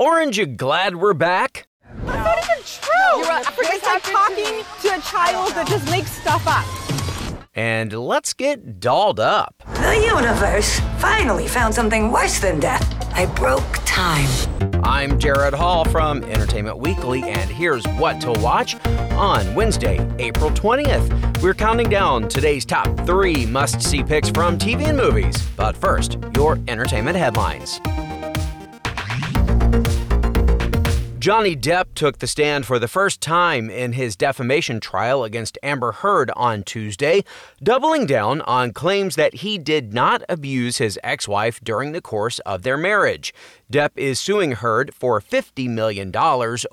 Orange, you glad we're back? That's not even true. You're right. It's like talking to a child that just makes stuff up. And let's get dolled up. The universe finally found something worse than death. I broke time. I'm Jared Hall from Entertainment Weekly, and here's what to watch on Wednesday, April 20th. We're counting down today's top three must see picks from TV and movies. But first, your entertainment headlines. Johnny Depp took the stand for the first time in his defamation trial against Amber Heard on Tuesday, doubling down on claims that he did not abuse his ex wife during the course of their marriage. Depp is suing Heard for $50 million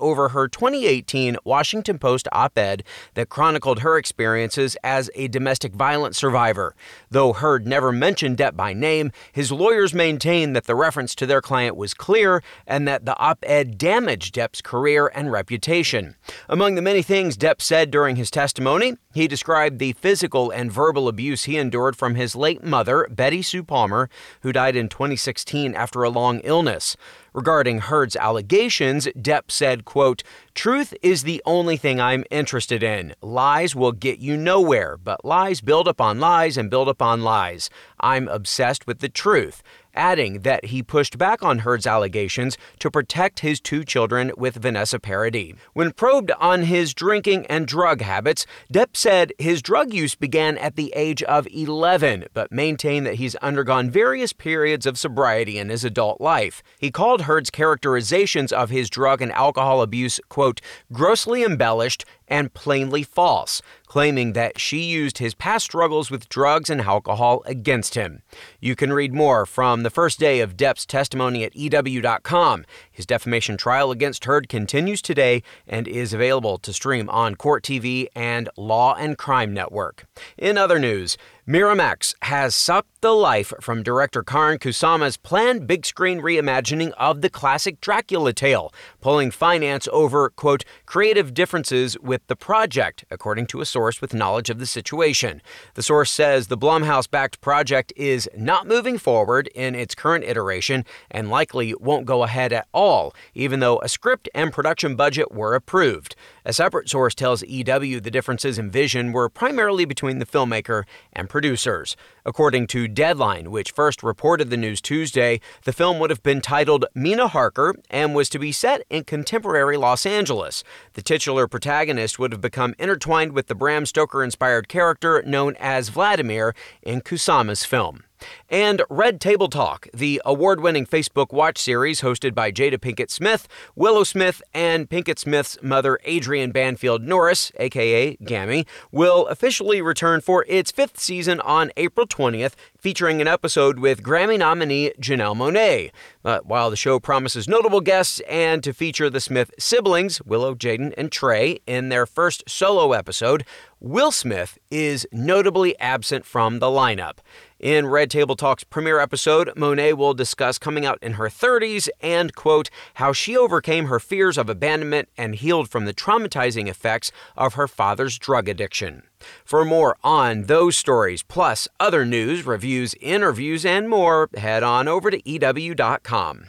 over her 2018 Washington Post op ed that chronicled her experiences as a domestic violence survivor. Though Heard never mentioned Depp by name, his lawyers maintain that the reference to their client was clear and that the op ed damaged Depp's career and reputation. Among the many things Depp said during his testimony, he described the physical and verbal abuse he endured from his late mother, Betty Sue Palmer, who died in 2016 after a long illness. Regarding Heard's allegations, Depp said, quote, Truth is the only thing I'm interested in. Lies will get you nowhere, but lies build upon lies and build upon lies. I'm obsessed with the truth adding that he pushed back on Heard's allegations to protect his two children with Vanessa Paradis. When probed on his drinking and drug habits, Depp said his drug use began at the age of 11, but maintained that he's undergone various periods of sobriety in his adult life. He called Heard's characterizations of his drug and alcohol abuse, quote, grossly embellished and plainly false, claiming that she used his past struggles with drugs and alcohol against him. You can read more from the first day of Depp's testimony at EW.com. His defamation trial against Heard continues today and is available to stream on Court TV and Law and Crime Network. In other news, Miramax has sucked the life from director Karyn Kusama's planned big screen reimagining of the classic Dracula tale, pulling finance over, quote, creative differences with the project, according to a source with knowledge of the situation. The source says the Blumhouse backed project is not moving forward in its current iteration and likely won't go ahead at all, even though a script and production budget were approved. A separate source tells EW the differences in vision were primarily between the filmmaker and producers. According to Deadline, which first reported the news Tuesday, the film would have been titled Mina Harker and was to be set in contemporary Los Angeles. The titular protagonist would have become intertwined with the Bram Stoker inspired character known as Vladimir in Kusama's film. And Red Table Talk, the award winning Facebook Watch series hosted by Jada Pinkett Smith, Willow Smith, and Pinkett Smith's mother, Adrienne Banfield Norris, aka Gammy, will officially return for its fifth season on April 20th, featuring an episode with Grammy nominee Janelle Monáe. But while the show promises notable guests and to feature the Smith siblings, Willow, Jaden, and Trey, in their first solo episode, Will Smith is notably absent from the lineup. In Red Table Talk's premiere episode, Monáe will discuss coming out in her 30s and, quote, how she overcame her fears of abandonment and healed from the traumatizing effects of her father's drug addiction. For more on those stories, plus other news, reviews, interviews, and more, head on over to EW.com.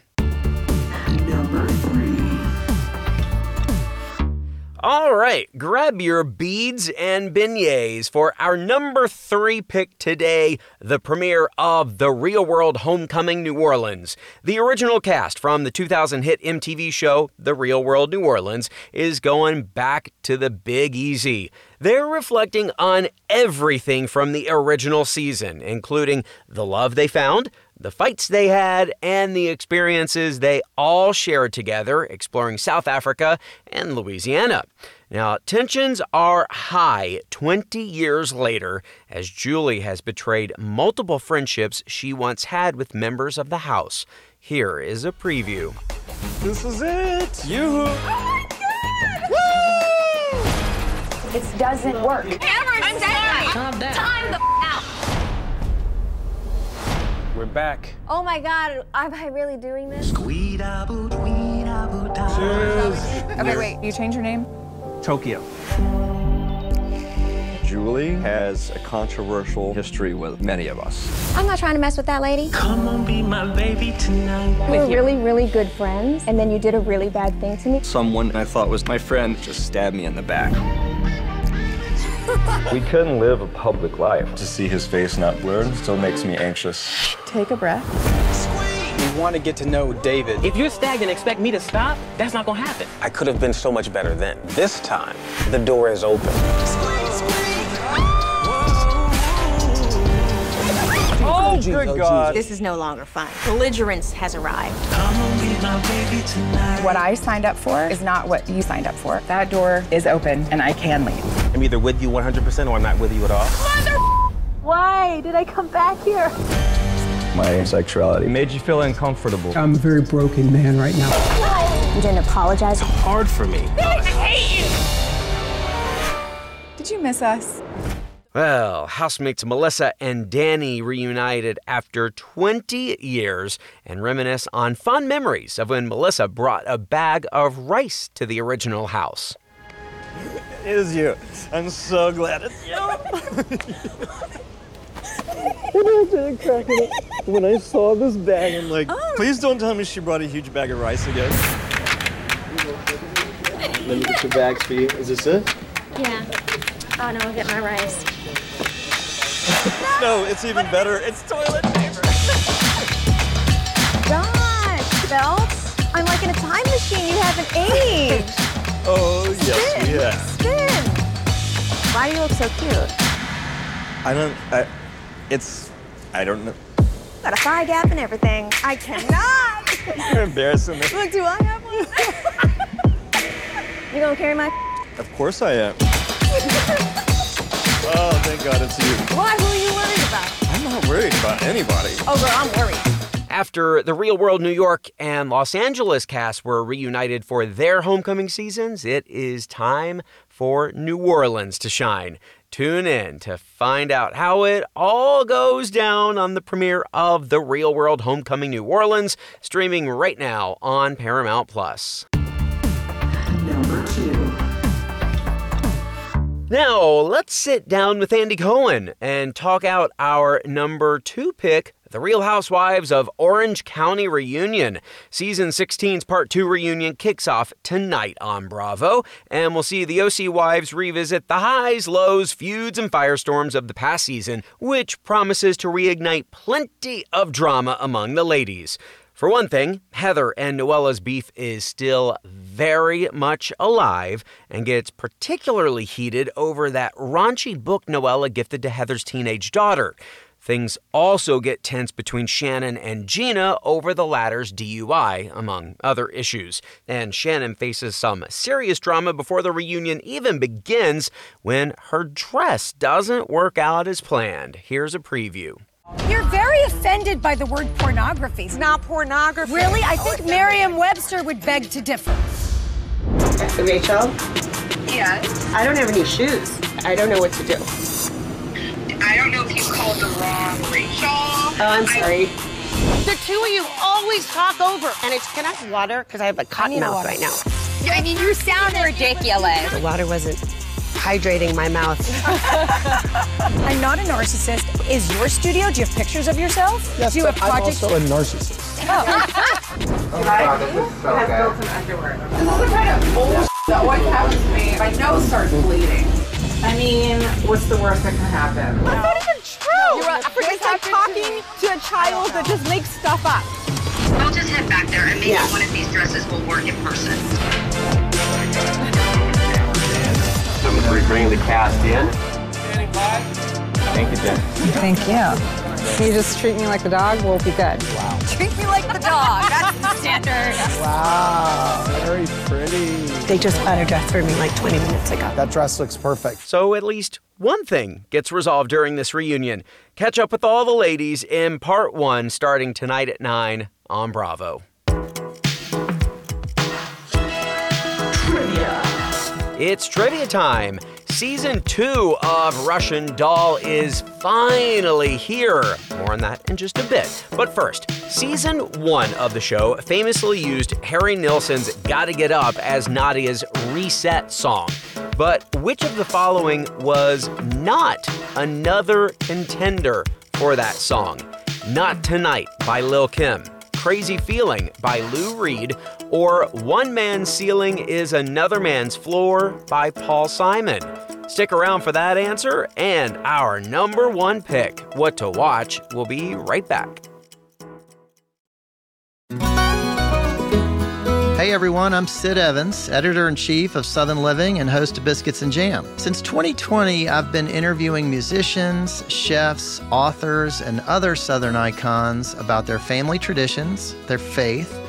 All right, grab your beads and beignets for our number three pick today the premiere of The Real World Homecoming New Orleans. The original cast from the 2000 hit MTV show The Real World New Orleans is going back to the Big Easy. They're reflecting on everything from the original season, including the love they found, the fights they had, and the experiences they all shared together exploring South Africa and Louisiana. Now, tensions are high 20 years later as Julie has betrayed multiple friendships she once had with members of the House. Here is a preview. This is it! You! Oh my God! Woo! It doesn't work. Amber, I'm sorry. Calm down. Time the out. We're back. Oh my god, am I really doing this? Cheers. Okay, wait, you change your name? Tokyo. Julie has a controversial history with many of us. I'm not trying to mess with that lady. Come on, be my baby tonight. We were really, really good friends, and then you did a really bad thing to me. Someone I thought was my friend just stabbed me in the back. We couldn't live a public life. To see his face not blurred still makes me anxious. Take a breath. We want to get to know David. If you're stagnant and expect me to stop, that's not gonna happen. I could have been so much better then. This time, the door is open. Oh, oh good oh, God. This is no longer fun. Belligerence has arrived. Come on, be my baby tonight. What I signed up for is not what you signed up for. That door is open, and I can leave. I'm either with you 100% or I'm not with you at all. Why did I come back here? My sexuality made you feel uncomfortable. I'm a very broken man right now. You didn't apologize. It's Hard for me. I hate you. Did you miss us? Well, housemates Melissa and Danny reunited after 20 years and reminisce on fond memories of when Melissa brought a bag of rice to the original house. It is you. I'm so glad it's you. when I saw this bag, I'm like, oh. please don't tell me she brought a huge bag of rice again. Let me get your bags for you. Is this it? Yeah. Oh no, I'll get my rice. No, it's even better. It's toilet paper. Gosh, Belts. I'm like in a time machine. You haven't aged. Oh, yes, we have. Spin. Why do you look so cute? I don't, I, it's, I don't know. Got a thigh gap and everything. I cannot. You're embarrassing me. Look, do I have one? you gonna carry my? Of course I am. oh, thank God it's you. Why? Who are you worried about? I'm not worried about anybody. Oh, girl, I'm worried. After the Real World New York and Los Angeles cast were reunited for their homecoming seasons, it is time for New Orleans to shine. Tune in to find out how it all goes down on the premiere of The Real World Homecoming New Orleans, streaming right now on Paramount Plus. Number two. Now, let's sit down with Andy Cohen and talk out our number two pick, The Real Housewives of Orange County Reunion. Season 16's Part 2 reunion kicks off tonight on Bravo, and we'll see the OC wives revisit the highs, lows, feuds, and firestorms of the past season, which promises to reignite plenty of drama among the ladies. For one thing, Heather and Noella's beef is still very much alive and gets particularly heated over that raunchy book Noella gifted to Heather's teenage daughter. Things also get tense between Shannon and Gina over the latter's DUI, among other issues. And Shannon faces some serious drama before the reunion even begins when her dress doesn't work out as planned. Here's a preview. You're very offended by the word pornography. It's not pornography. Really? I think Merriam Webster would beg to differ. Rachel, Yes. I don't have any shoes. I don't know what to do. Called the wrong Rachel. Oh, I'm sorry. The two of you always talk over. And it's, can I have water? Because I have a cotton mouth water. right now. I mean, you sound ridiculous. The water wasn't hydrating my mouth. I'm not a narcissist. Is your studio? Do you have pictures of yourself? Yes, Do you have but I'm projects? also a narcissist. That always happens to me. My nose starts bleeding. I mean, what's the worst that can happen? That's not even true. You're a- it's like talking to a child that just makes stuff up. I'll just head back there and maybe Yeah. one of these dresses will work in person. I'm bringing the cast in. Thank you, Jen. Thank you. You just treat me like a dog, we'll be good. Treat me like the dog. That's the standard. Wow, very pretty. They just bought a dress for me like 20 minutes ago. That dress looks perfect. So at least one thing gets resolved during this reunion. Catch up with all the ladies in part one starting tonight at 9 on Bravo. Trivia. It's trivia time. Season two of Russian Doll is finally here. More on that in just a bit. But first, season one of the show famously used Harry Nilsson's Gotta Get Up as Nadia's reset song. But which of the following was not another contender for that song? Not Tonight by Lil Kim, Crazy Feeling by Lou Reed, or One Man's Ceiling is Another Man's Floor by Paul Simon? Stick around for that answer and our number one pick, What to Watch. We'll be right back. Hey everyone, I'm Sid Evans, editor in chief of Southern Living and host of Biscuits and Jam. Since 2020, I've been interviewing musicians, chefs, authors, and other Southern icons about their family traditions, their faith,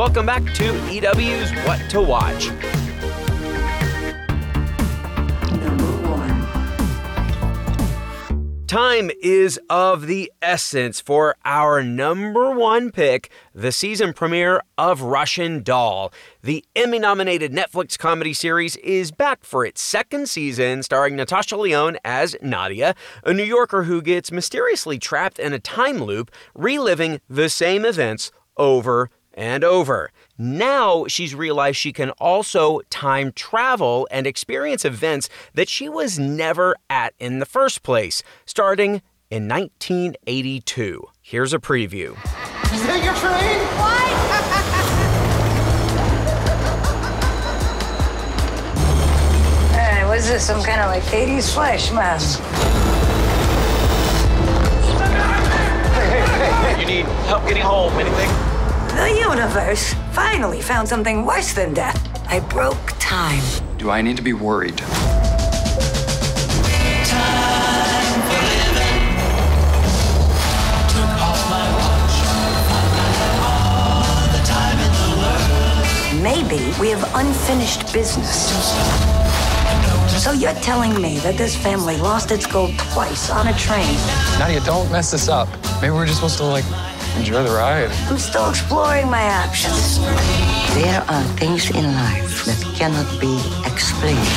Welcome back to EW's What to Watch. Time is of the essence for our number one pick, the season premiere of Russian Doll. The Emmy nominated Netflix comedy series is back for its second season, starring Natasha Lyonne as Nadia, a New Yorker who gets mysteriously trapped in a time loop, reliving the same events over and over. Now she's realized she can also time travel and experience events that she was never at in the first place, starting in 1982. Here's a preview. Is that your train? What? Hey, what's this? Some kind of like 80s flash mask? Hey, hey, hey, you need help getting home? Anything? The universe finally found something worse than death. I broke time. Do I need to be worried? Maybe we have unfinished business. So you're telling me that this family lost its gold twice on a train? Nadia, don't mess this up. Maybe we're just supposed to, like, enjoy the ride. I'm still exploring my options. There are things in life that cannot be explained.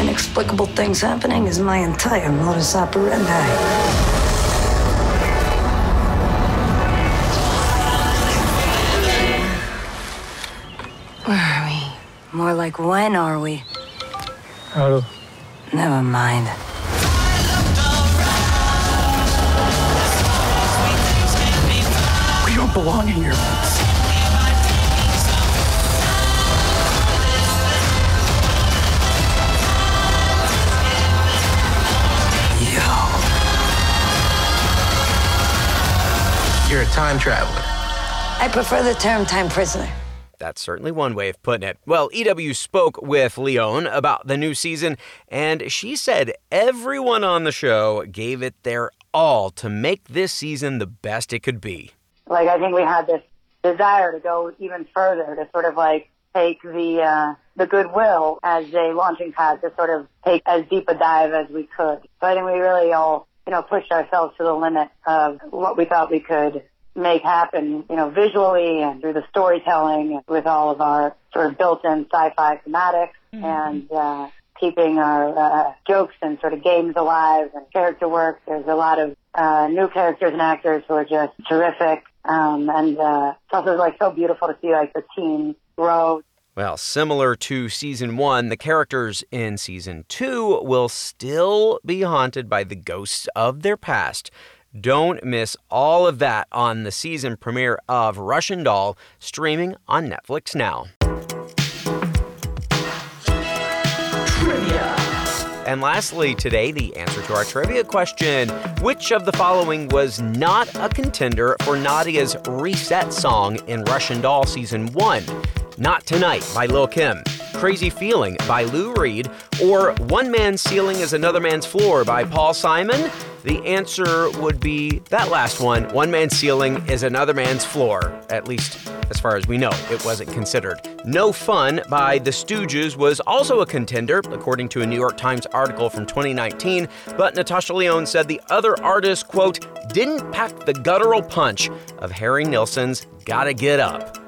Inexplicable things happening is my entire modus operandi. Where are we? More like when are we? How Never mind. We don't belong here. You're a time traveler. I prefer the term time prisoner. That's certainly one way of putting it. Well, EW spoke with Lyonne about the new season, and she said everyone on the show gave it their all to make this season the best it could be. Like, I think we had this desire to go even further, to sort of like take the uh, the goodwill as a launching pad to sort of take as deep a dive as we could. So I think we really all, you know, pushed ourselves to the limit of what we thought we could make happen, you know, visually and through the storytelling with all of our sort of built-in sci-fi thematics mm-hmm. and uh, keeping our uh, jokes and sort of games alive and character work. There's a lot of uh, new characters and actors who are just terrific. Um, and uh, it's also like so beautiful to see like the team grow. Well, similar to season one, the characters in season two will still be haunted by the ghosts of their past. Don't miss all of that on the season premiere of Russian Doll, streaming on Netflix now. And lastly, today, the answer to our trivia question Which of the following was not a contender for Nadia's reset song in Russian Doll Season 1? Not Tonight by Lil Kim, Crazy Feeling by Lou Reed, or One Man's Ceiling is Another Man's Floor by Paul Simon? The answer would be that last one One Man's Ceiling is Another Man's Floor, at least As far as we know, it wasn't considered. No Fun by The Stooges was also a contender, according to a New York Times article from 2019, but Natasha Lyonne said the other artist, quote, didn't pack the guttural punch of Harry Nilsson's Gotta Get Up.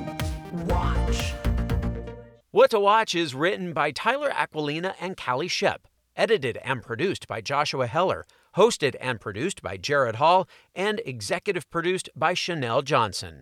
What to Watch is written by Tyler Aquilina and Callie Shep, edited and produced by Joshua Heller, hosted and produced by Jared Hall, and executive produced by Chanel Johnson.